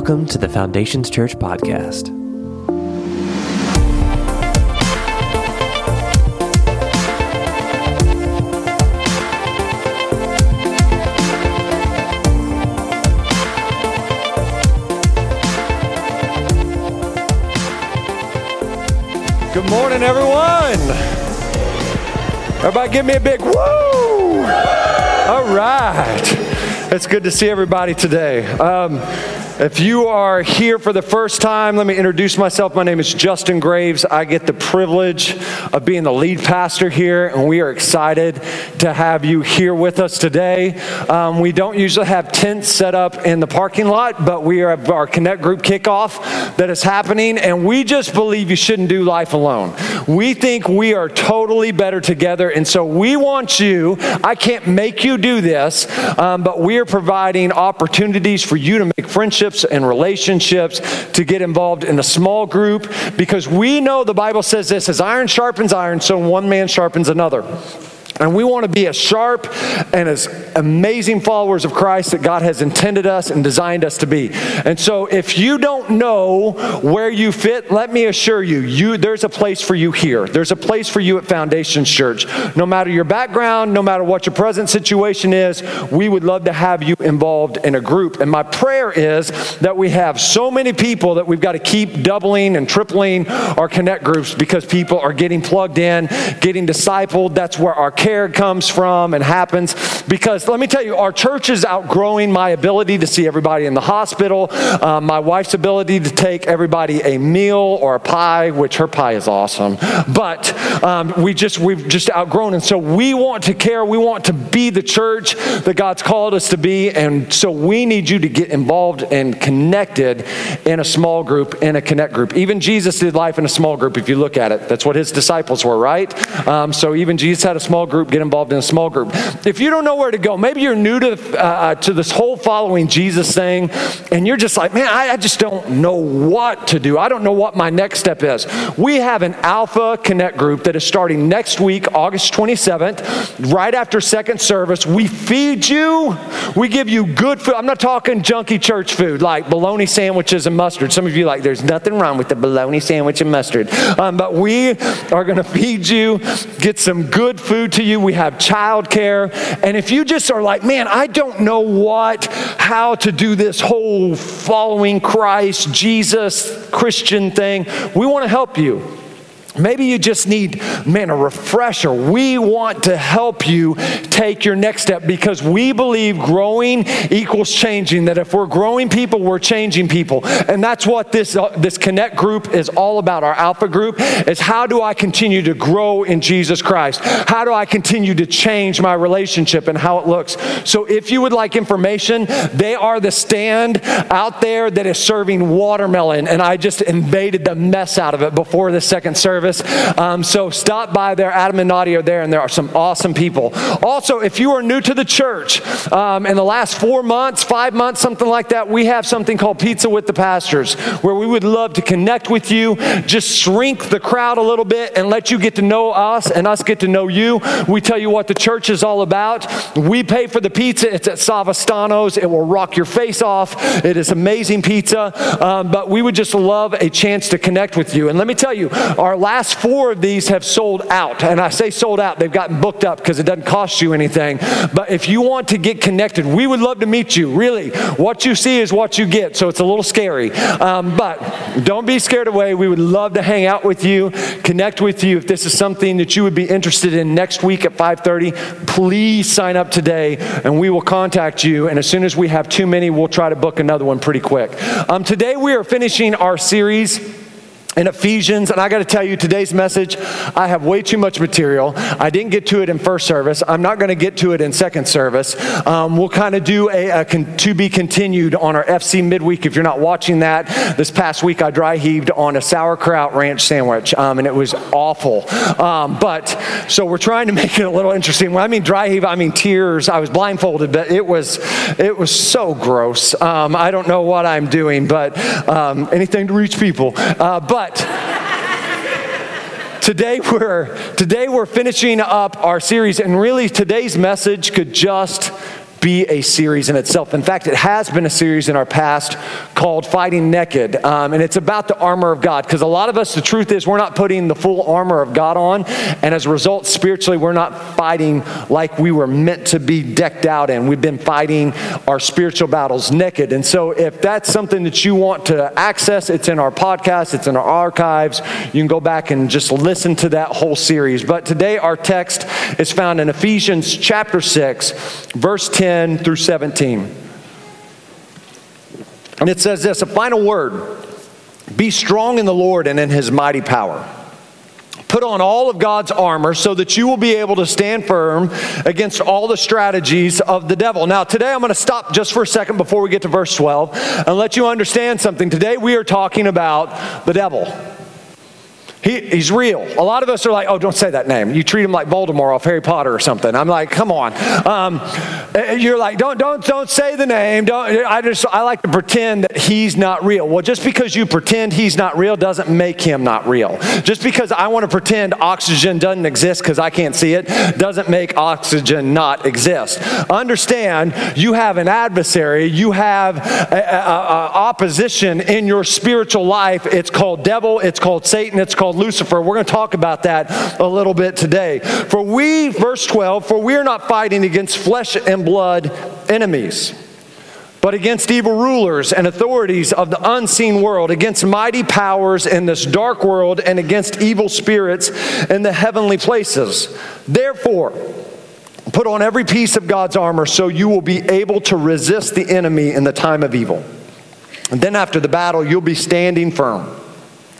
Welcome to the Foundations Church podcast. Good morning, everyone. Everybody, give me a big woo! All right. It's good to see everybody today. Um, if you are here for the first time, let me introduce myself. My name is Justin Graves. I get the privilege of being the lead pastor here, and we are excited to have you here with us today. Um, we don't usually have tents set up in the parking lot, but we have our Connect Group kickoff that is happening, and we just believe you shouldn't do life alone. We think we are totally better together, and so we want you, I can't make you do this, um, but we are providing opportunities for you to make friendships and relationships, to get involved in a small group, because we know the Bible says this as iron sharpens iron, so one man sharpens another. And we want to be as sharp and as amazing followers of Christ that God has intended us and designed us to be. And so if you don't know where you fit, let me assure you, you there's a place for you here. There's a place for you at Foundations Church. No matter your background, no matter what your present situation is, we would love to have you involved in a group. And my prayer is that we have so many people that we've got to keep doubling and tripling our connect groups because people are getting plugged in, getting discipled. That's where our care comes from and happens. Because let me tell you, our church is outgrowing my ability to see everybody in the hospital, um, my wife's ability to take everybody a meal or a pie, which her pie is awesome. But um, we just we've just outgrown, and so we want to care. We want to be the church that God's called us to be, and so we need you to get involved and connected in a small group, in a connect group. Even Jesus did life in a small group. If you look at it, that's what his disciples were, right? Um, so even Jesus had a small group group, get involved in a small group. If you don't know where to go, maybe you're new to, uh, to this whole following Jesus thing, and you're just like, man, I, I just don't know what to do. I don't know what my next step is. We have an Alpha Connect group that is starting next week, August 27th, right after second service. We feed you, we give you good food. I'm not talking junky church food like bologna sandwiches and mustard. Some of you like, there's nothing wrong with the bologna sandwich and mustard. Um, but we are going to feed you, get some good food to you you. We have childcare. And if you just are like, man, I don't know what, how to do this whole following Christ, Jesus, Christian thing, we want to help you. Maybe you just need, man, a refresher. We want to help you take your next step because we believe growing equals changing. That if we're growing people, we're changing people. And that's what this, uh, this Connect group is all about. Our Alpha group is how do I continue to grow in Jesus Christ? How do I continue to change my relationship and how it looks? So if you would like information, they are the stand out there that is serving watermelon. And I just invaded the mess out of it before the second service service. Um, so stop by there. Adam and Nadia are there, and there are some awesome people. Also, if you are new to the church, um, in the last four months, five months, something like that, we have something called Pizza with the Pastors, where we would love to connect with you, just shrink the crowd a little bit, and let you get to know us, and us get to know you. We tell you what the church is all about. We pay for the pizza. It's at Savastano's. It will rock your face off. It is amazing pizza. Um, but we would just love a chance to connect with you. And let me tell you, our last last four of these have sold out. And I say sold out, they've gotten booked up because it doesn't cost you anything. But if you want to get connected, we would love to meet you. Really, what you see is what you get. So it's a little scary. Um, but don't be scared away. We would love to hang out with you, connect with you. If this is something that you would be interested in next week at 5:30, please sign up today and we will contact you. And as soon as we have too many, we'll try to book another one pretty quick. Um, today we are finishing our series in Ephesians, and I got to tell you, today's message, I have way too much material. I didn't get to it in first service. I'm not going to get to it in second service. Um, we'll kind of do a, a con- to be continued on our FC midweek. If you're not watching that, this past week I dry heaved on a sauerkraut ranch sandwich, um, and it was awful. Um, but so we're trying to make it a little interesting. When I mean dry heave, I mean tears. I was blindfolded, but it was it was so gross. Um, I don't know what I'm doing, but um, anything to reach people. Uh, but but today we're today we're finishing up our series and really today's message could just be a series in itself. In fact, it has been a series in our past called Fighting Naked. Um, and it's about the armor of God. Because a lot of us, the truth is, we're not putting the full armor of God on. And as a result, spiritually, we're not fighting like we were meant to be decked out in. We've been fighting our spiritual battles naked. And so, if that's something that you want to access, it's in our podcast, it's in our archives. You can go back and just listen to that whole series. But today, our text is found in Ephesians chapter 6, verse 10 10 through 17. And it says this a final word be strong in the Lord and in his mighty power. Put on all of God's armor so that you will be able to stand firm against all the strategies of the devil. Now, today I'm going to stop just for a second before we get to verse 12 and let you understand something. Today we are talking about the devil. He, he's real. A lot of us are like, oh, don't say that name. You treat him like Voldemort off Harry Potter or something. I'm like, come on. Um, you're like, don't, don't, don't say the name. Don't. I just, I like to pretend that he's not real. Well, just because you pretend he's not real doesn't make him not real. Just because I want to pretend oxygen doesn't exist because I can't see it doesn't make oxygen not exist. Understand, you have an adversary. You have a, a, a opposition in your spiritual life. It's called devil. It's called Satan. It's called called Lucifer. We're going to talk about that a little bit today. For we, verse 12, for we are not fighting against flesh and blood enemies but against evil rulers and authorities of the unseen world, against mighty powers in this dark world, and against evil spirits in the heavenly places. Therefore, put on every piece of God's armor so you will be able to resist the enemy in the time of evil. And then after the battle, you'll be standing firm.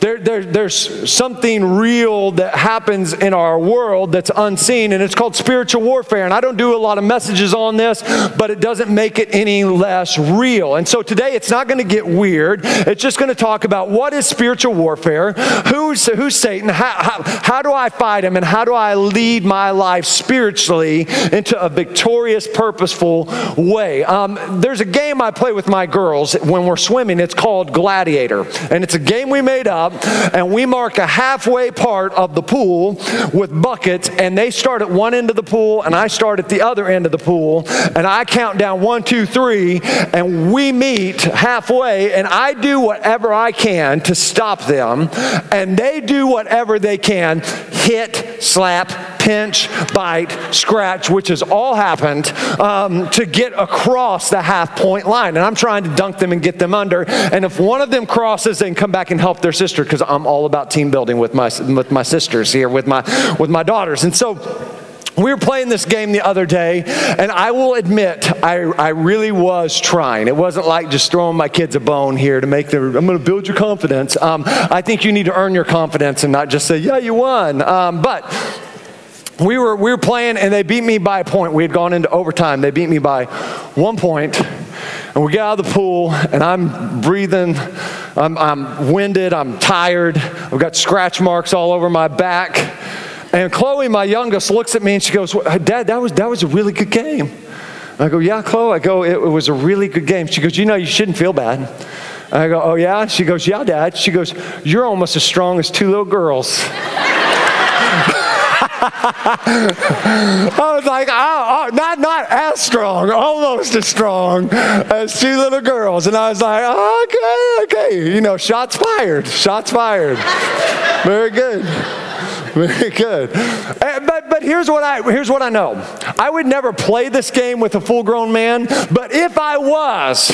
There, there, there's something real that happens in our world that's unseen, and it's called spiritual warfare. And I don't do a lot of messages on this, but it doesn't make it any less real. And so today it's not going to get weird. It's just going to talk about what is spiritual warfare, who's, who's Satan, how, how, how do I fight him, and how do I lead my life spiritually into a victorious, purposeful way. Um, there's a game I play with my girls when we're swimming. It's called Gladiator, and it's a game we made up and we mark a halfway part of the pool with buckets, and they start at one end of the pool, and I start at the other end of the pool, and I count down one, two, three, and we meet halfway, and I do whatever I can to stop them, and they do whatever they can hit, slap, pinch, bite, scratch, which has all happened um, to get across the half point line. And I'm trying to dunk them and get them under. And if one of them crosses, they can come back and help their sister because I'm all about team building with my, with my sisters here, with my, with my daughters. And so, we were playing this game the other day, and I will admit, I, I really was trying. It wasn't like just throwing my kids a bone here to make them, I'm going to build your confidence. Um, I think you need to earn your confidence and not just say, yeah, you won. Um, but we were, we were playing and they beat me by a point. We had gone into overtime. They beat me by one point. And we get out of the pool and I'm breathing. I'm, I'm winded. I'm tired. I've got scratch marks all over my back. And Chloe, my youngest, looks at me and she goes, Dad, that was, that was a really good game. I go, Yeah, Chloe. I go, it, it was a really good game. She goes, You know, you shouldn't feel bad. I go, Oh, yeah? She goes, Yeah, Dad. She goes, You're almost as strong as two little girls. I was like, oh, oh, not, not as strong, almost as strong as two little girls. And I was like, okay, okay. You know, shots fired, shots fired. Very good. Very good. Uh, But, but here's, what I, here's what I know I would never play this game with a full grown man, but if I was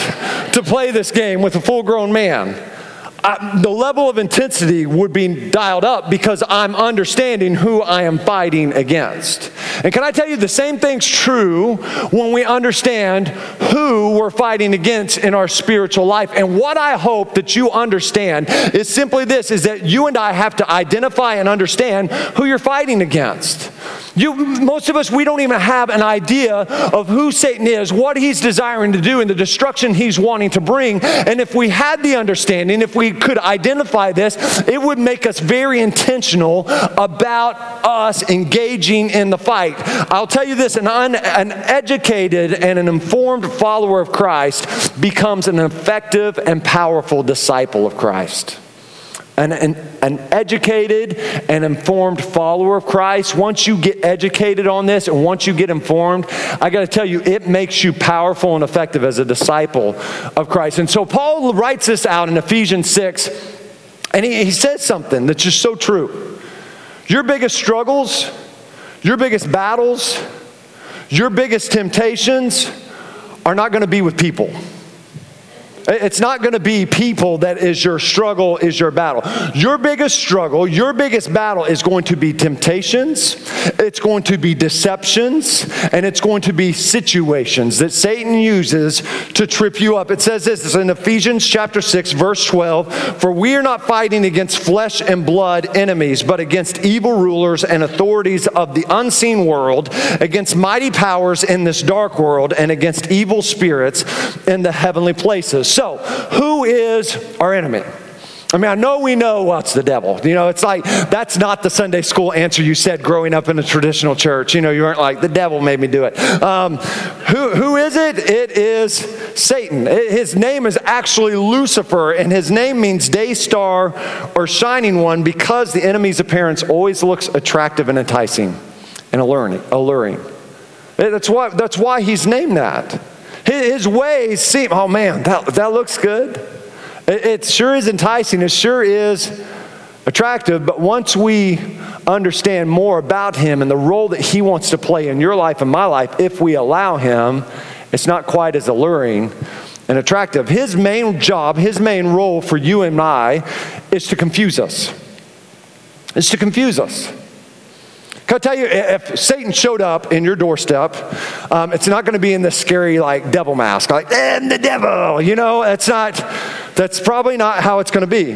to play this game with a full grown man, I, the level of intensity would be dialed up because I'm understanding who I am fighting against. And can I tell you, the same thing's true when we understand who we're fighting against in our spiritual life. And what I hope that you understand is simply this is that you and I have to identify and understand who you're fighting against. You, most of us, we don't even have an idea of who Satan is, what he's desiring to do, and the destruction he's wanting to bring. And if we had the understanding, if we could identify this, it would make us very intentional about us engaging in the fight. I'll tell you this an, un, an educated and an informed follower of Christ becomes an effective and powerful disciple of Christ an, an, an, educated and informed follower of Christ, once you get educated on this and once you get informed, I got to tell you, it makes you powerful and effective as a disciple of Christ. And so Paul writes this out in Ephesians 6, and he, he says something that's just so true. Your biggest struggles, your biggest battles, your biggest temptations are not going to be with people. It's not going to be people that is your struggle, is your battle. Your biggest struggle, your biggest battle is going to be temptations, it's going to be deceptions, and it's going to be situations that Satan uses to trip you up. It says this, it's in Ephesians chapter 6, verse 12 For we are not fighting against flesh and blood enemies, but against evil rulers and authorities of the unseen world, against mighty powers in this dark world, and against evil spirits in the heavenly places. So, who is our enemy? I mean, I know we know what's the devil. You know, it's like that's not the Sunday school answer you said growing up in a traditional church. You know, you weren't like, the devil made me do it. Um, who, who is it? It is Satan. His name is actually Lucifer, and his name means day star or shining one because the enemy's appearance always looks attractive and enticing and alluring. alluring. That's, why, that's why he's named that. His ways seem, oh man, that, that looks good. It, it sure is enticing. It sure is attractive. But once we understand more about him and the role that he wants to play in your life and my life, if we allow him, it's not quite as alluring and attractive. His main job, his main role for you and I is to confuse us. Is to confuse us. Can I tell you, if Satan showed up in your doorstep, um, it's not going to be in this scary, like, devil mask, like, and the devil, you know, it's not, that's probably not how it's going to be.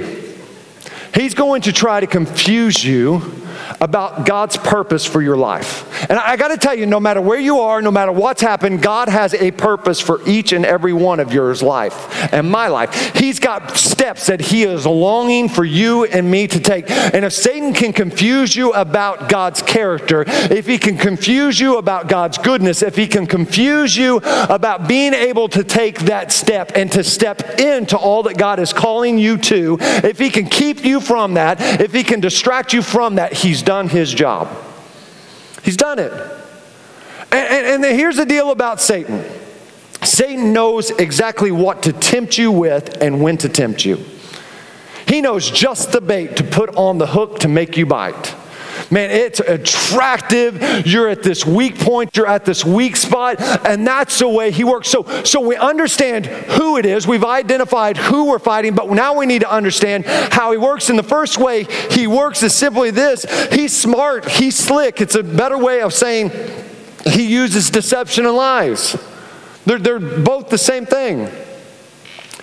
He's going to try to confuse you about God's purpose for your life. And I, got to tell you, no matter where you are, no matter what's happened, God has a purpose for each and every one of yours life and my life. He's got steps that He is longing for you and me to take. And if Satan can confuse you about God's character, if he can confuse you about God's goodness, if he can confuse you about being able to take that step and to step into all that God is calling you to, if he can keep you from that, if he can distract you from that, he's done his job. He's done it. And, and, and, here's the deal about Satan Satan knows exactly what to tempt you with and when to tempt you. He knows just the bait to put on the hook to make you bite. Man, it's attractive. You're at this weak point, you're at this weak spot, and that's the way he works. So, so we understand who it is. We've identified who we're fighting, but now we need to understand how he works. And the first way he works is simply this he's smart, he's slick. It's a better way of saying he uses deception and lies. They're, they're both the same thing.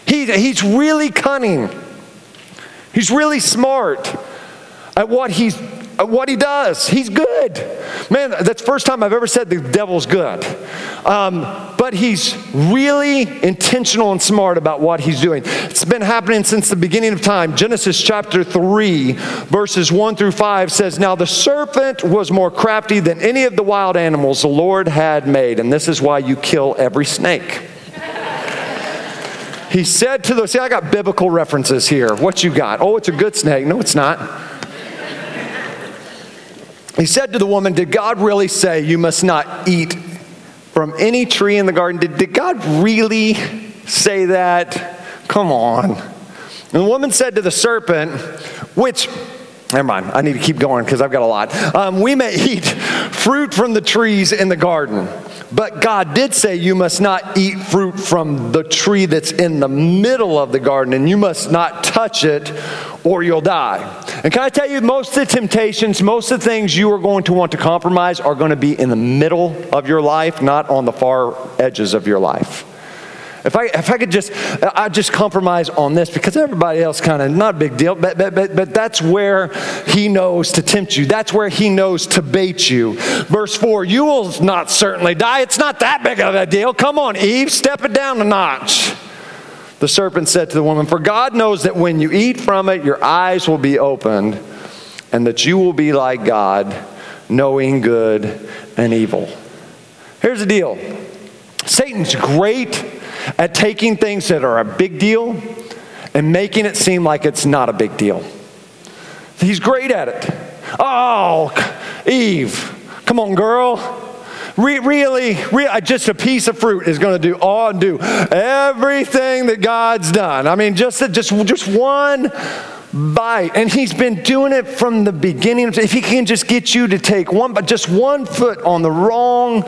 He, he's really cunning. He's really smart at what he's what he does. He's good. Man, that's first time I've ever said the devil's good. Um, but he's really intentional and smart about what he's doing. It's been happening since the beginning of time. Genesis chapter 3, verses 1 through 5 says, Now the serpent was more crafty than any of the wild animals the Lord had made, and this is why you kill every snake. he said to the, see, I got biblical references here. What you got? Oh, it's a good snake. No, it's not. He said to the woman, Did God really say you must not eat from any tree in the garden? Did, did God really say that? Come on. And the woman said to the serpent, which Never mind. I need to keep going because I've got a lot. Um, we may eat fruit from the trees in the garden, but God did say you must not eat fruit from the tree that's in the middle of the garden, and you must not touch it or you'll die. And can I tell you, most of the temptations, most of the things you are going to want to compromise are going to be in the middle of your life, not on the far edges of your life. If I, if I could just, I just compromise on this because everybody else kind of not a big deal, but, but, but, but that's where he knows to tempt you. That's where he knows to bait you. Verse 4 You will not certainly die. It's not that big of a deal. Come on, Eve, step it down a notch. The serpent said to the woman, For God knows that when you eat from it, your eyes will be opened, and that you will be like God, knowing good and evil. Here's the deal Satan's great at taking things that are a big deal and making it seem like it's not a big deal. He's great at it. Oh, Eve, come on, girl. Re- really, re- just a piece of fruit is going to do all do everything that God's done. I mean, just just just one bite, and He's been doing it from the beginning. If He can just get you to take one, but just one foot on the wrong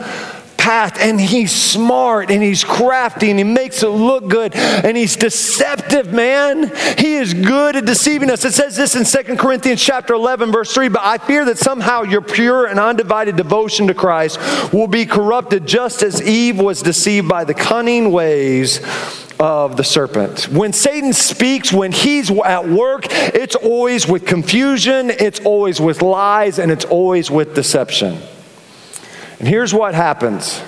path and he's smart and he's crafty and he makes it look good and he's deceptive man he is good at deceiving us it says this in 2 corinthians chapter 11 verse 3 but i fear that somehow your pure and undivided devotion to christ will be corrupted just as eve was deceived by the cunning ways of the serpent. When Satan speaks, when he's at work, it's always with confusion, it's always with lies, and it's always with deception. And here's what happens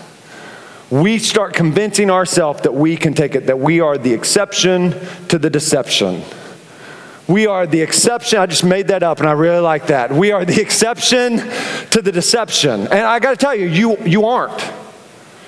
we start convincing ourselves that we can take it, that we are the exception to the deception. We are the exception. I just made that up and I really like that. We are the exception to the deception. And I got to tell you, you, you aren't.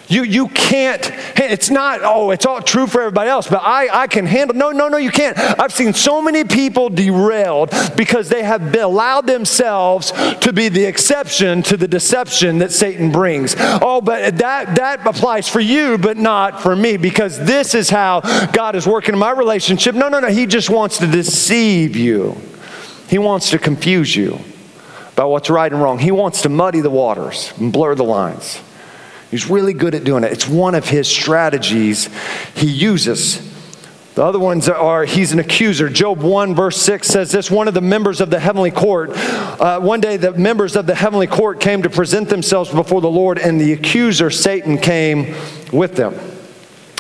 You, you can't, it's not, oh, it's all true for everybody else, but I, I can handle. No, no, no, you can't. I've seen so many people derailed because they have allowed themselves to be the exception to the deception that Satan brings. Oh, but that, that applies for you, but not for me because this is how God is working in my relationship. No, no, no. He just wants to deceive you, He wants to confuse you about what's right and wrong. He wants to muddy the waters and blur the lines. He's really good at doing it. It's one of his strategies he uses. The other ones are he's an accuser. Job 1, verse 6 says this one of the members of the heavenly court, uh, one day the members of the heavenly court came to present themselves before the Lord, and the accuser, Satan, came with them.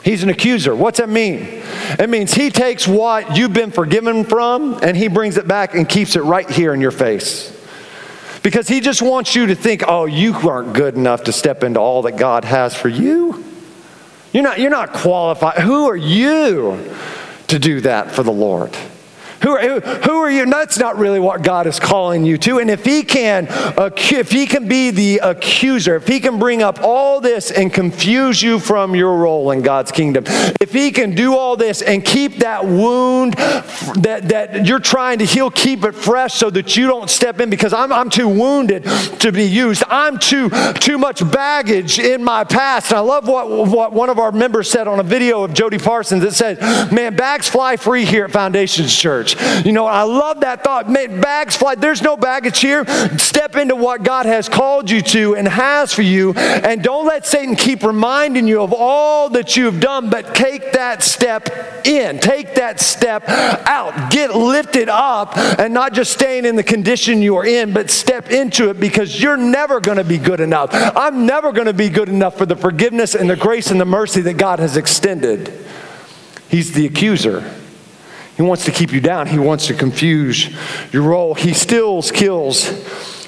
He's an accuser. What's that mean? It means he takes what you've been forgiven from and he brings it back and keeps it right here in your face because he just wants you to think, oh, you aren't good enough to step into all that God has for you. You're not, you're not qualified. Who are you to do that for the Lord? Who are, who are you? That's not really what God is calling you to. And if He can, if He can be the accuser, if He can bring up all this and confuse you from your role in God's kingdom, if He can do all this and keep that wound that, that you're trying to heal, keep it fresh so that you don't step in because I'm, I'm too wounded to be used. I'm too, too much baggage in my past. And I love what, what one of our members said on a video of Jody Parsons that said, Man, bags fly free here at Foundations Church. You know, I love that thought. Man, bags fly. There's no baggage here. Step into what God has called you to and has for you. And don't let Satan keep reminding you of all that you've done, but take that step in. Take that step out. Get lifted up and not just staying in the condition you are in, but step into it because you're never going to be good enough. I'm never going to be good enough for the forgiveness and the grace and the mercy that God has extended. He's the accuser. He wants to keep you down. He wants to confuse your role. He steals, kills,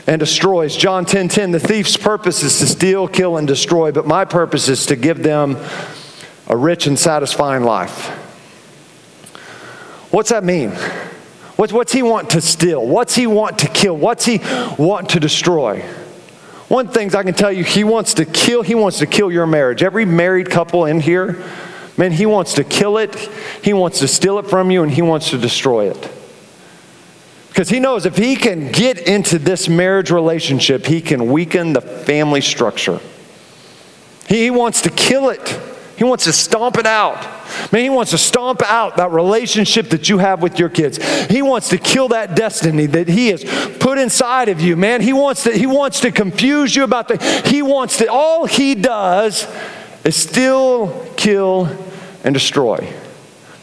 and destroys. John 10:10, 10, 10, the thief's purpose is to steal, kill, and destroy, but my purpose is to give them a rich and satisfying life. What's that mean? What's, what's he want to steal? What's he want to kill? What's he want to destroy? One thing I can tell you, he wants to kill, he wants to kill your marriage. Every married couple in here, Man, he wants to kill it, he wants to steal it from you, and he wants to destroy it. Because he knows if he can get into this marriage relationship, he can weaken the family structure. He wants to kill it. He wants to stomp it out. Man, he wants to stomp out that relationship that you have with your kids. He wants to kill that destiny that he has put inside of you, man. He wants to, he wants to confuse you about the, he wants to, all he does is still kill and destroy.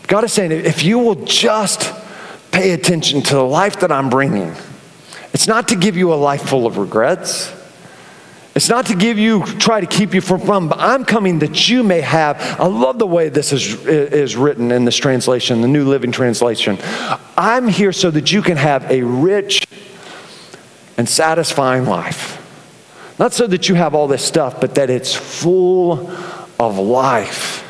God is saying, if you will just pay attention to the life that I'm bringing, it's not to give you a life full of regrets. It's not to give you, try to keep you from fun, but I'm coming that you may have. I love the way this is, is written in this translation, the New Living Translation. I'm here so that you can have a rich and satisfying life. Not so that you have all this stuff, but that it's full of life.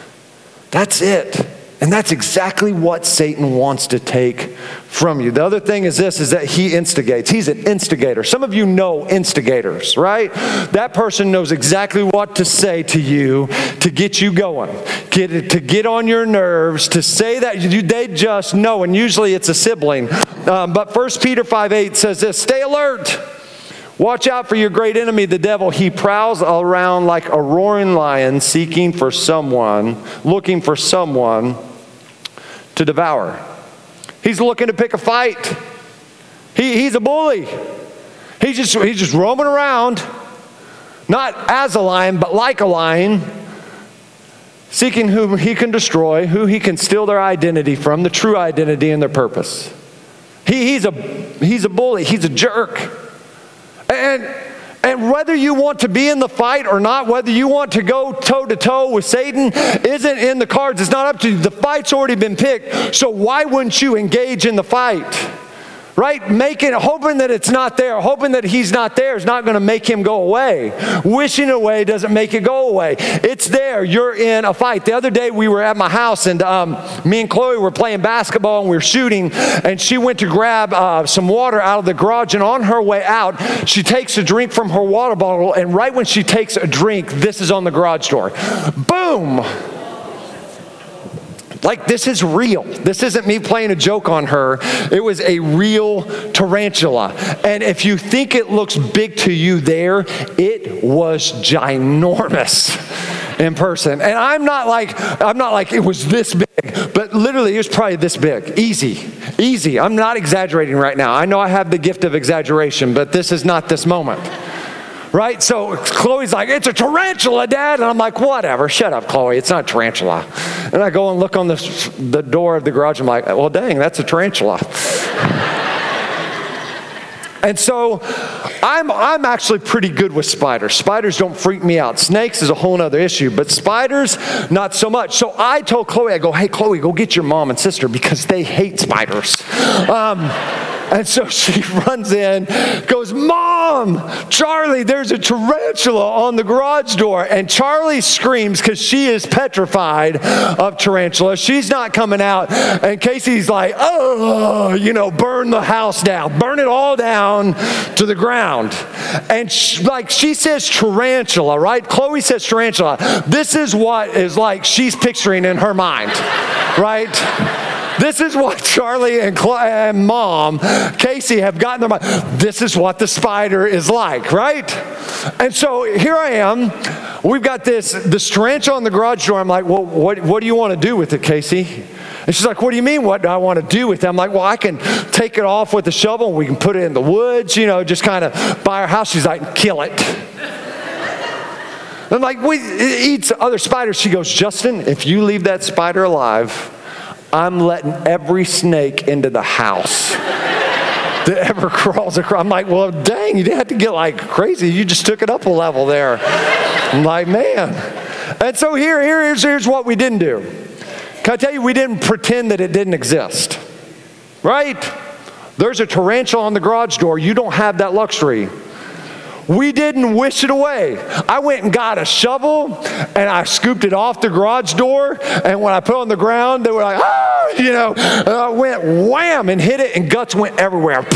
That's it. And that's exactly what Satan wants to take from you. The other thing is this is that he instigates. He's an instigator. Some of you know instigators, right? That person knows exactly what to say to you to get you going, get, to get on your nerves, to say that you, they just know. And usually it's a sibling. Um, but 1 Peter 5 8 says this stay alert. Watch out for your great enemy, the devil. He prowls around like a roaring lion, seeking for someone, looking for someone to devour. He's looking to pick a fight. He, he's a bully. He's just, he's just roaming around, not as a lion, but like a lion, seeking whom he can destroy, who he can steal their identity from, the true identity and their purpose. He, he's, a, he's a bully, he's a jerk. And and whether you want to be in the fight or not, whether you want to go toe to toe with Satan, isn't in the cards. It's not up to you. The fight's already been picked. So why wouldn't you engage in the fight? Right? Making, hoping that it's not there, hoping that he's not there is not going to make him go away. Wishing away doesn't make it go away. It's there. You're in a fight. The other day we were at my house and um, me and Chloe were playing basketball and we were shooting, and she went to grab uh, some water out of the garage. And on her way out, she takes a drink from her water bottle, and right when she takes a drink, this is on the garage door. Boom! Like, this is real. This isn't me playing a joke on her. It was a real tarantula. And if you think it looks big to you there, it was ginormous in person. And I'm not like, I'm not like it was this big, but literally it was probably this big. Easy. Easy. I'm not exaggerating right now. I know I have the gift of exaggeration, but this is not this moment right? So Chloe's like, it's a tarantula, Dad. And I'm like, whatever, shut up, Chloe. It's not tarantula. And I go and look on the, the door of the garage. I'm like, well, dang, that's a tarantula. And so I'm, I'm actually pretty good with spiders. Spiders don't freak me out. Snakes is a whole other issue, but spiders, not so much. So I told Chloe, I go, hey, Chloe, go get your mom and sister because they hate spiders. Um, and so she runs in, goes, Mom, Charlie, there's a tarantula on the garage door. And Charlie screams because she is petrified of tarantula. She's not coming out. And Casey's like, Oh, you know, burn the house down, burn it all down to the ground. And she, like she says tarantula, right? Chloe says tarantula. This is what is like she's picturing in her mind, right? This is what Charlie and, and mom, Casey, have gotten their mind. This is what the spider is like, right? And so here I am. We've got this, this tarantula on the garage door. I'm like, well, what, what do you want to do with it, Casey? And she's like, What do you mean? What do I want to do with it? I'm like, Well, I can take it off with a shovel. and We can put it in the woods, you know, just kind of by our house. She's like, Kill it. I'm like, We eats other spiders. She goes, Justin, if you leave that spider alive, I'm letting every snake into the house that ever crawls across. I'm like, well, dang, you didn't have to get like crazy. You just took it up a level there. I'm like, man. And so here, here here's, here's what we didn't do. Can I tell you, we didn't pretend that it didn't exist. Right? There's a tarantula on the garage door. You don't have that luxury. We didn't wish it away. I went and got a shovel and I scooped it off the garage door. And when I put it on the ground, they were like, ah, you know, and I went wham and hit it, and guts went everywhere.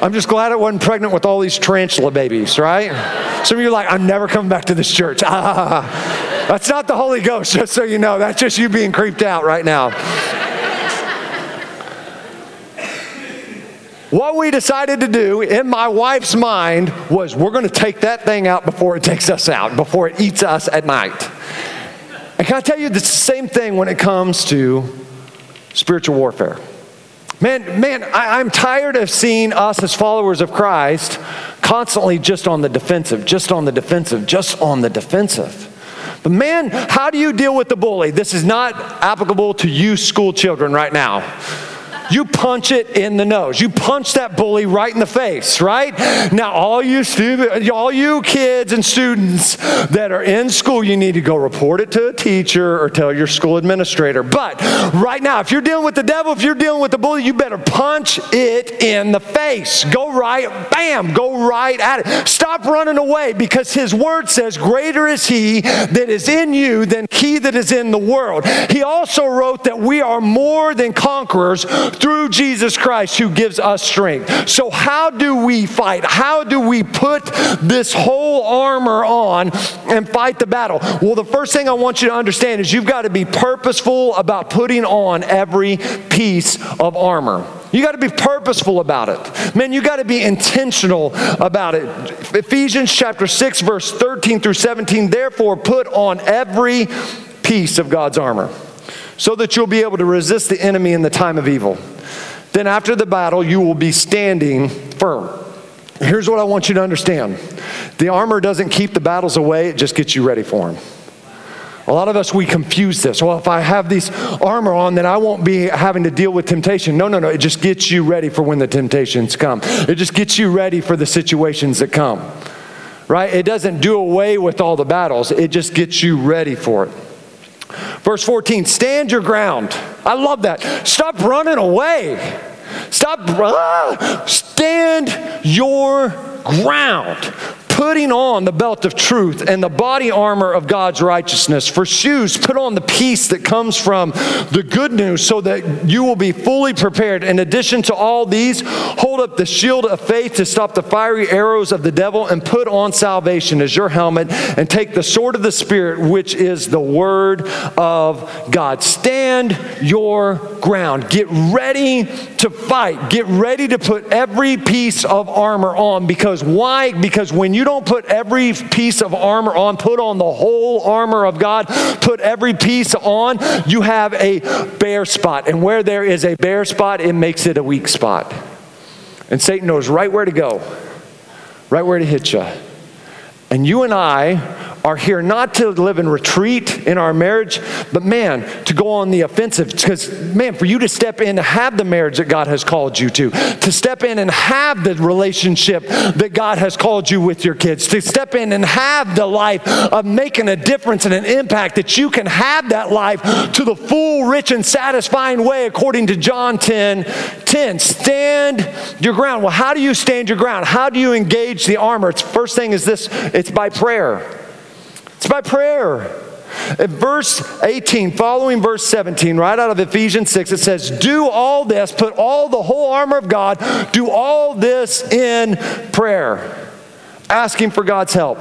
I'm just glad I wasn't pregnant with all these tarantula babies, right? Some of you are like, I'm never coming back to this church. Ah, that's not the Holy Ghost, just so you know. That's just you being creeped out right now. What we decided to do in my wife's mind was we're going to take that thing out before it takes us out, before it eats us at night. And can I tell you, it's the same thing when it comes to spiritual warfare. Man, man, I, am tired of seeing us as followers of Christ constantly just on the defensive, just on the defensive, just on the defensive. But man, how do you deal with the bully? This is not applicable to you school children right now you punch it in the nose. You punch that bully right in the face, right? Now, all you stupid, all you kids and students that are in school, you need to go report it to a teacher or tell your school administrator. But right now, if you're dealing with the devil, if you're dealing with the bully, you better punch it in the face. Go right, bam, go right at it. Stop running away because his word says, Greater is he that is in you than he that is in the world. He also wrote that we are more than conquerors through Jesus Christ who gives us strength. So, how do we fight? How do we put this whole armor on and fight the battle? Well, the first thing I want you to understand is you've got to be purposeful about putting on every piece of armor. You got to be purposeful about it. Man, you got to be intentional about it. Ephesians chapter 6 verse 13 through 17, therefore put on every piece of God's armor so that you'll be able to resist the enemy in the time of evil. Then after the battle, you will be standing firm. Here's what I want you to understand the armor doesn't keep the battles away, it just gets you ready for them. A lot of us, we confuse this. Well, if I have this armor on, then I won't be having to deal with temptation. No, no, no. It just gets you ready for when the temptations come. It just gets you ready for the situations that come. Right? It doesn't do away with all the battles, it just gets you ready for it. Verse 14, stand your ground. I love that. Stop running away. Stop, uh, stand your ground putting on the belt of truth and the body armor of God's righteousness. For shoes, put on the peace that comes from the good news so that you will be fully prepared. In addition to all these, hold up the shield of faith to stop the fiery arrows of the devil and put on salvation as your helmet and take the sword of the Spirit, which is the word of God. Stand your ground. Get ready to fight. Get ready to put every piece of armor on because why? Because when you don't put every piece of armor on, put on the whole armor of God, put every piece on, you have a bare spot. And where there is a bare spot, it makes it a weak spot. And Satan knows right where to go, right where to hit you. And you and I are here not to live in retreat in our marriage, but man, to go on the offensive. Because, man, for you to step in to have the marriage that God has called you to, to step in and have the relationship that God has called you with your kids, to step in and have the life of making a difference and an impact, that you can have that life to the full, rich, and satisfying way, according to John 10 10. Stand your ground. Well, how do you stand your ground? How do you engage the armor? It's, first thing is this it's by prayer. It's by prayer. In verse 18, following verse 17, right out of Ephesians 6, it says, Do all this, put all the whole armor of God, do all this in prayer, asking for God's help.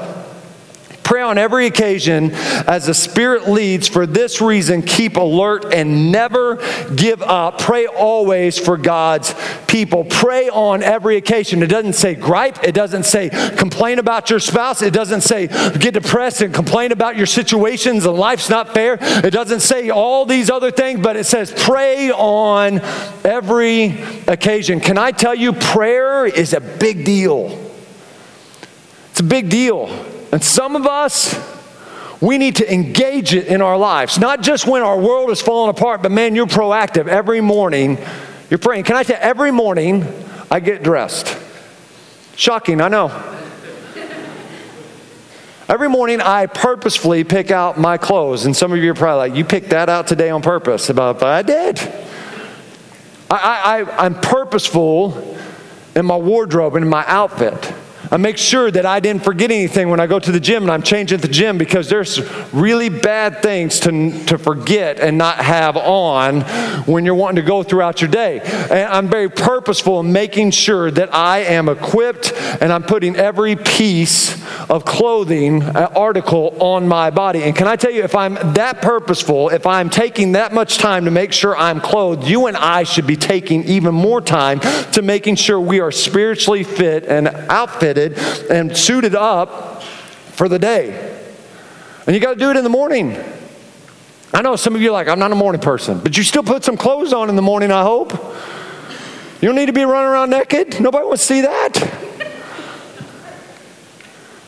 Pray on every occasion as the Spirit leads. For this reason, keep alert and never give up. Pray always for God's people. Pray on every occasion. It doesn't say gripe, it doesn't say complain about your spouse, it doesn't say get depressed and complain about your situations and life's not fair. It doesn't say all these other things, but it says pray on every occasion. Can I tell you, prayer is a big deal? It's a big deal. And some of us, we need to engage it in our lives. Not just when our world is falling apart, but man, you're proactive. Every morning, you're praying. Can I tell you, every morning I get dressed. Shocking, I know. Every morning I purposefully pick out my clothes. And some of you are probably like, you picked that out today on purpose. About, I did. I, I, I'm purposeful in my wardrobe and in my outfit. I make sure that I didn't forget anything when I go to the gym and I'm changing the gym because there's really bad things to, to forget and not have on when you're wanting to go throughout your day. And I'm very purposeful in making sure that I am equipped and I'm putting every piece of clothing uh, article on my body. And can I tell you, if I'm that purposeful, if I'm taking that much time to make sure I'm clothed, you and I should be taking even more time to making sure we are spiritually fit and outfitted and suited up for the day. And you got to do it in the morning. I know some of you are like, I'm not a morning person, but you still put some clothes on in the morning, I hope. You don't need to be running around naked. Nobody wants to see that.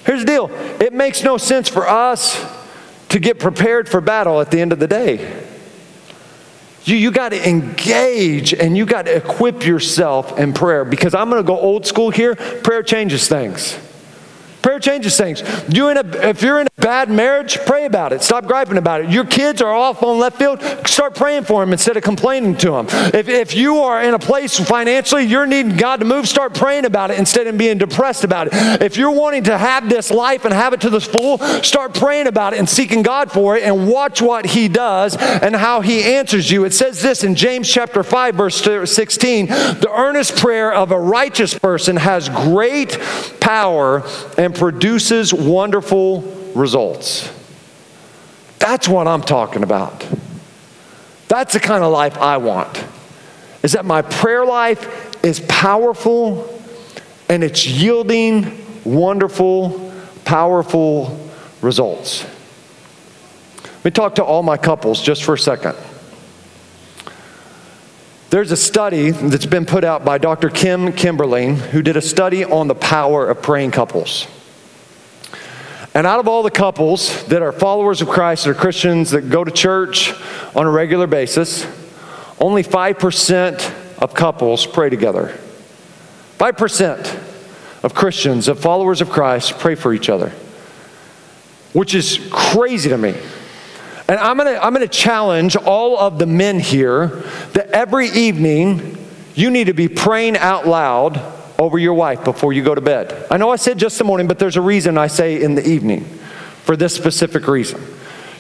Here's the deal it makes no sense for us to get prepared for battle at the end of the day. You, you got to engage and you got to equip yourself in prayer because I'm going to go old school here. Prayer changes things. Prayer changes things. You in a, if you're in a bad marriage, pray about it. Stop griping about it. Your kids are off on left field, start praying for them instead of complaining to them. If, if you are in a place financially, you're needing God to move, start praying about it instead of being depressed about it. If you're wanting to have this life and have it to the full, start praying about it and seeking God for it and watch what He does and how He answers you. It says this in James chapter 5, verse 16 the earnest prayer of a righteous person has great power and and produces wonderful results. That's what I'm talking about. That's the kind of life I want. Is that my prayer life is powerful and it's yielding wonderful, powerful results. Let me talk to all my couples just for a second. There's a study that's been put out by Dr. Kim Kimberling, who did a study on the power of praying couples. And out of all the couples that are followers of Christ, that are Christians, that go to church on a regular basis, only 5% of couples pray together. 5% of Christians, of followers of Christ, pray for each other, which is crazy to me. And I'm gonna, I'm gonna challenge all of the men here that every evening you need to be praying out loud over your wife before you go to bed. I know I said just the morning, but there's a reason I say in the evening for this specific reason.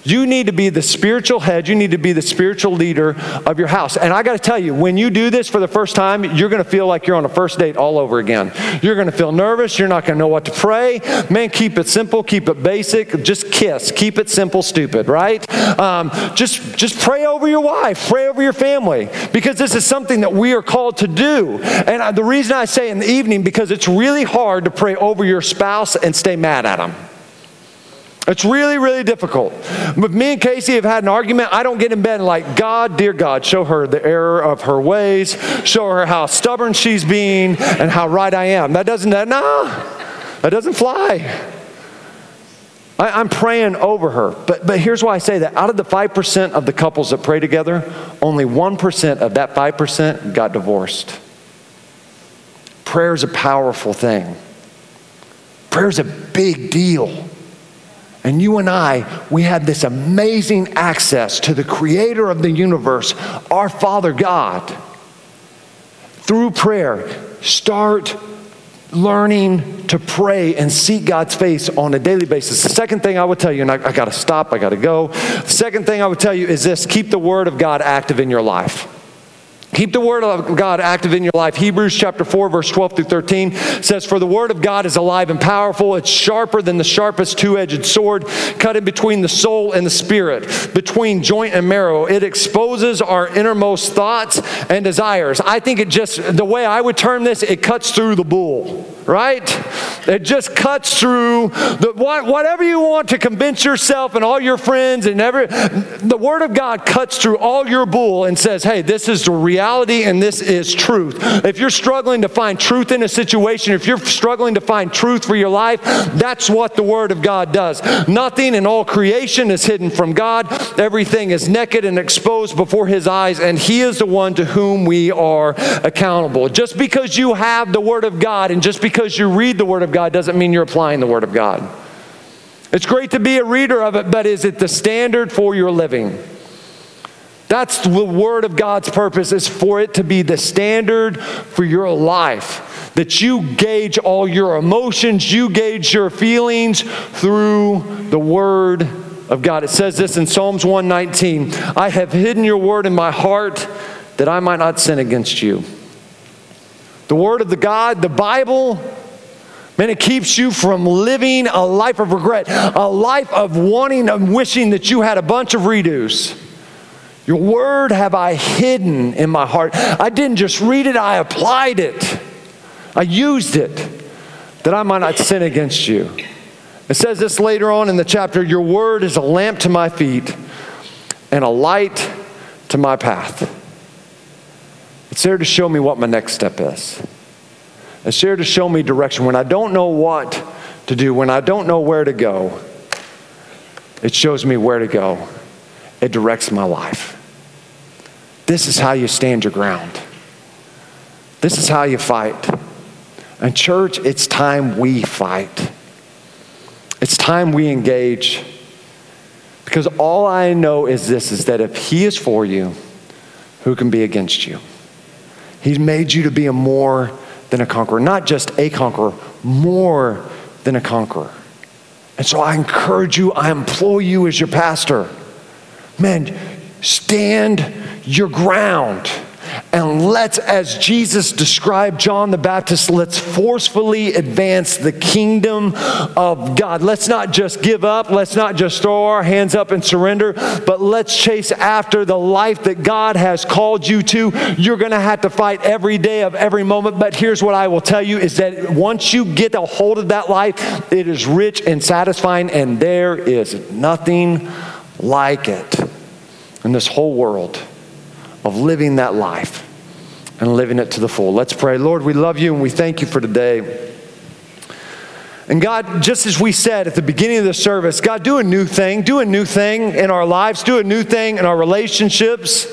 You need to be the spiritual head. You need to be the spiritual leader of your house. And I got to tell you, when you do this for the first time, you're going to feel like you're on a first date all over again. You're going to feel nervous. You're not going to know what to pray. Man, keep it simple. Keep it basic. Just kiss. Keep it simple, stupid, right? Um, just, just pray over your wife. Pray over your family because this is something that we are called to do. And the reason I say in the evening, because it's really hard to pray over your spouse and stay mad at them. It's really, really difficult. But me and Casey have had an argument. I don't get in bed like, God, dear God, show her the error of her ways, show her how stubborn she's being, and how right I am. That doesn't, that, no, that doesn't fly. I, am praying over her. But, but here's why I say that. Out of the 5% of the couples that pray together, only 1% of that 5% got divorced. Prayer is a powerful thing. Prayer is a big deal. And you and I, we have this amazing access to the creator of the universe, our Father God. Through prayer, start learning to pray and seek God's face on a daily basis. The second thing I would tell you, and I, I got to stop, I got to go. The second thing I would tell you is this keep the Word of God active in your life. Keep the word of God active in your life. Hebrews chapter 4, verse 12 through 13 says, For the word of God is alive and powerful. It's sharper than the sharpest two edged sword, cut in between the soul and the spirit, between joint and marrow. It exposes our innermost thoughts and desires. I think it just, the way I would term this, it cuts through the bull right? It just cuts through the, whatever you want to convince yourself and all your friends and every. The Word of God cuts through all your bull and says, "Hey, this is the reality and this is truth." If you're struggling to find truth in a situation, if you're struggling to find truth for your life, that's what the Word of God does. Nothing in all creation is hidden from God. Everything is naked and exposed before His eyes, and He is the one to whom we are accountable. Just because you have the Word of God and just because because you read the Word of God doesn't mean you're applying the Word of God. It's great to be a reader of it, but is it the standard for your living? That's the Word of God's purpose, is for it to be the standard for your life. That you gauge all your emotions, you gauge your feelings through the Word of God. It says this in Psalms 119 I have hidden your Word in my heart that I might not sin against you. The Word of the God, the Bible, Man, it keeps you from living a life of regret, a life of wanting and wishing that you had a bunch of redos. Your word have I hidden in my heart. I didn't just read it, I applied it. I used it that I might not sin against you. It says this later on in the chapter Your word is a lamp to my feet and a light to my path. It's there to show me what my next step is. It's there to show me direction. When I don't know what to do, when I don't know where to go, it shows me where to go. It directs my life. This is how you stand your ground. This is how you fight. And, church, it's time we fight. It's time we engage. Because all I know is this is that if He is for you, who can be against you? He's made you to be a more than a conqueror, not just a conqueror, more than a conqueror. And so I encourage you, I implore you as your pastor, man, stand your ground. And let's, as Jesus described John the Baptist, let's forcefully advance the kingdom of God. Let's not just give up. Let's not just throw our hands up and surrender, but let's chase after the life that God has called you to. You're going to have to fight every day of every moment. But here's what I will tell you is that once you get a hold of that life, it is rich and satisfying, and there is nothing like it in this whole world of living that life and living it to the full. Let's pray. Lord, we love you and we thank you for today. And God, just as we said at the beginning of the service, God, do a new thing. Do a new thing in our lives. Do a new thing in our relationships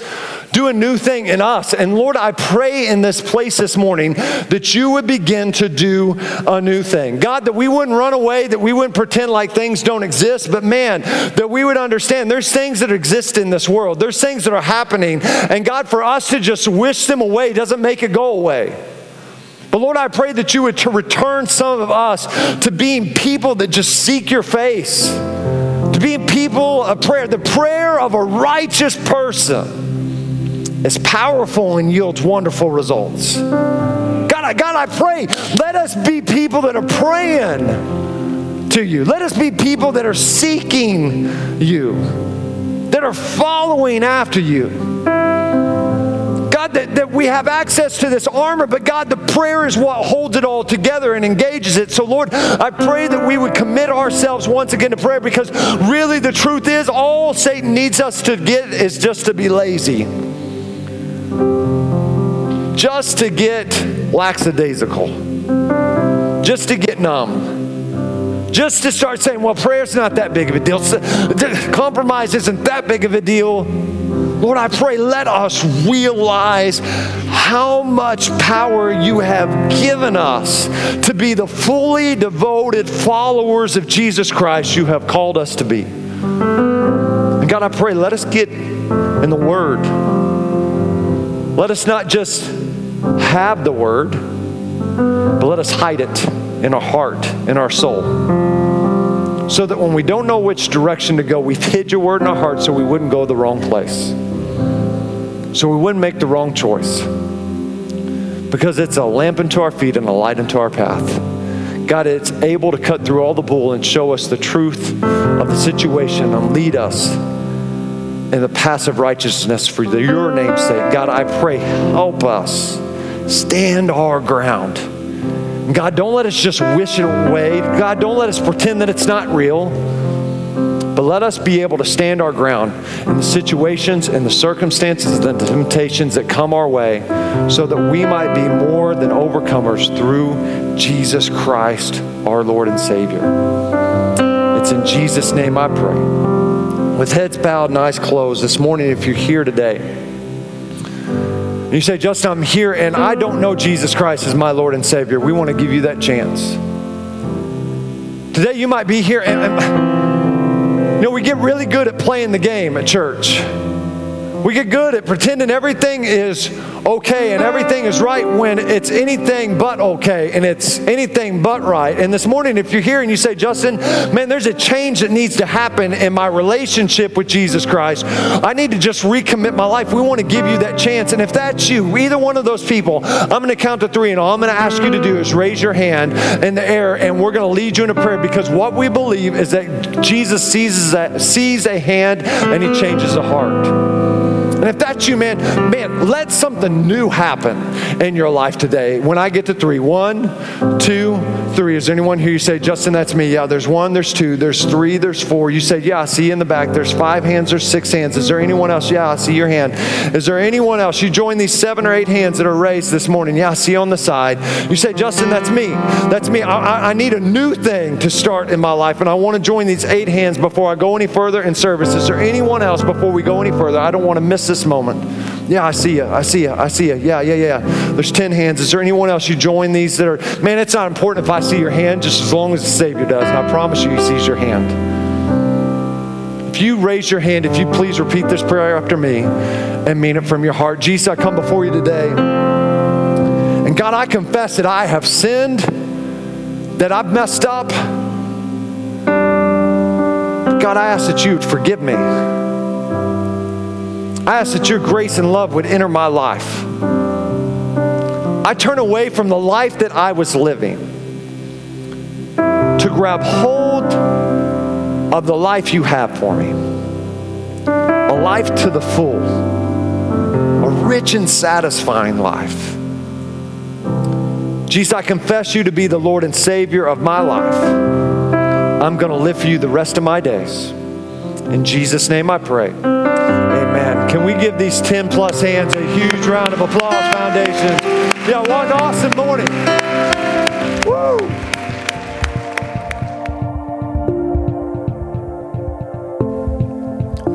do a new thing in us. And Lord, I pray in this place this morning that you would begin to do a new thing. God, that we wouldn't run away, that we wouldn't pretend like things don't exist, but man, that we would understand there's things that exist in this world, there's things that are happening. And God, for us to just wish them away doesn't make it go away. But Lord, I pray that you would to return some of us to being people that just seek your face, to being people of prayer, the prayer of a righteous person is powerful and yields wonderful results. God, I, God, I pray, let us be people that are praying to you. Let us be people that are seeking you, that are following after you. God, that, that we have access to this armor, but God, the prayer is what holds it all together and engages it. So, Lord, I pray that we would commit ourselves once again to prayer because really the truth is all Satan needs us to get is just to be lazy just to get lackadaisical, just to get numb, just to start saying, well, prayer's not that big of a deal, compromise isn't that big of a deal. Lord, I pray, let us realize how much power you have given us to be the fully devoted followers of Jesus Christ you have called us to be. And God, I pray, let us get in the Word. Let us not just have the word, but let us hide it in our heart, in our soul. So that when we don't know which direction to go, we've hid your word in our heart so we wouldn't go the wrong place. So we wouldn't make the wrong choice. Because it's a lamp unto our feet and a light unto our path. God, it's able to cut through all the bull and show us the truth of the situation and lead us in the path of righteousness for your name's sake. God, I pray, help us stand our ground. God, don't let us just wish it away. God, don't let us pretend that it's not real. But let us be able to stand our ground in the situations and the circumstances and the temptations that come our way so that we might be more than overcomers through Jesus Christ, our Lord and Savior. It's in Jesus' name I pray. With heads bowed and eyes closed, this morning, if you're here today, you say, Justin, I'm here and I don't know Jesus Christ as my Lord and Savior. We want to give you that chance. Today, you might be here and, and you know, we get really good at playing the game at church. We get good at pretending everything is okay and everything is right when it's anything but okay and it's anything but right. And this morning, if you're here and you say, Justin, man, there's a change that needs to happen in my relationship with Jesus Christ, I need to just recommit my life. We want to give you that chance. And if that's you, either one of those people, I'm going to count to three, and all I'm going to ask you to do is raise your hand in the air, and we're going to lead you in a prayer because what we believe is that Jesus sees sees a hand and he changes a heart. And if that's you, man, man, let something new happen in your life today. When I get to three, one, two, three. Is there anyone here you say, Justin, that's me? Yeah, there's one, there's two, there's three, there's four. You say, Yeah, I see you in the back. There's five hands, there's six hands. Is there anyone else? Yeah, I see your hand. Is there anyone else? You join these seven or eight hands that are raised this morning. Yeah, I see on the side. You say, Justin, that's me. That's me. I, I, I need a new thing to start in my life, and I want to join these eight hands before I go any further in service. Is there anyone else before we go any further? I don't want to miss this moment. Yeah, I see you. I see you. I see you. Yeah, yeah, yeah. There's 10 hands. Is there anyone else you join these that are, man, it's not important if I see your hand, just as long as the Savior does. And I promise you, He sees your hand. If you raise your hand, if you please repeat this prayer after me and mean it from your heart. Jesus, I come before you today. And God, I confess that I have sinned, that I've messed up. God, I ask that you would forgive me. I ask that your grace and love would enter my life. I turn away from the life that I was living to grab hold of the life you have for me a life to the full, a rich and satisfying life. Jesus, I confess you to be the Lord and Savior of my life. I'm going to live for you the rest of my days. In Jesus' name I pray. Can we give these 10 plus hands a huge round of applause, Foundation? Yeah, what an awesome morning. Woo!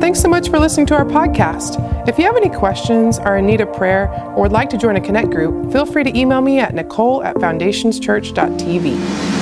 Thanks so much for listening to our podcast. If you have any questions, are in need of prayer, or would like to join a Connect group, feel free to email me at nicole at foundationschurch.tv.